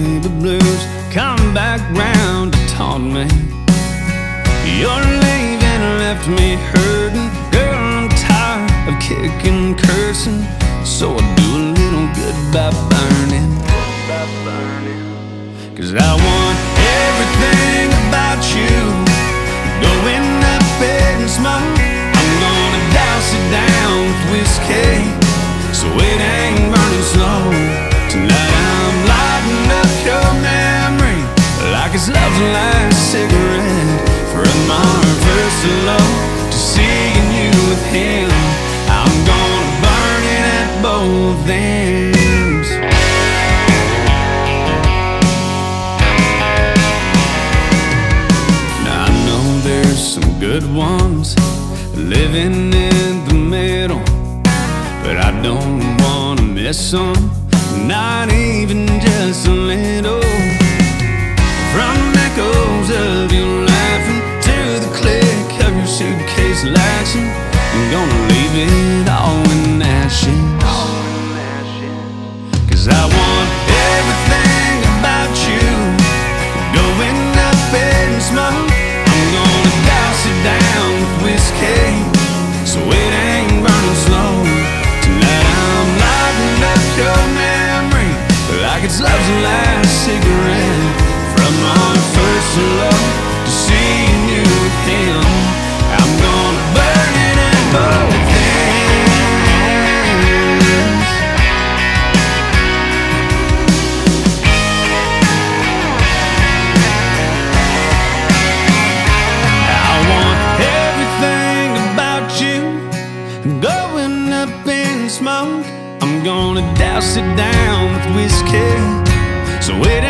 baby blues come back round to taunt me. You're leaving left me hurting, girl. I'm tired of kicking, cursing, so I do a little goodbye burning. Cause I want everything about you going up in smoke. I'm gonna douse it down with whiskey so it ain't like it's love's last cigarette. From our first hello to seeing you with him, I'm gonna burn it at both ends. Now I know there's some good ones living in the middle, but I don't wanna miss them, not even just a suitcase latching, I'm gonna leave it all in ashes. Cause I want everything about you going up in smoke. I'm gonna douse it down with whiskey so it ain't burning slow. Tonight I'm lighting up your memory like it's love's last cigarette. From our first love to seeing you I'm gonna douse it down with whiskey. So it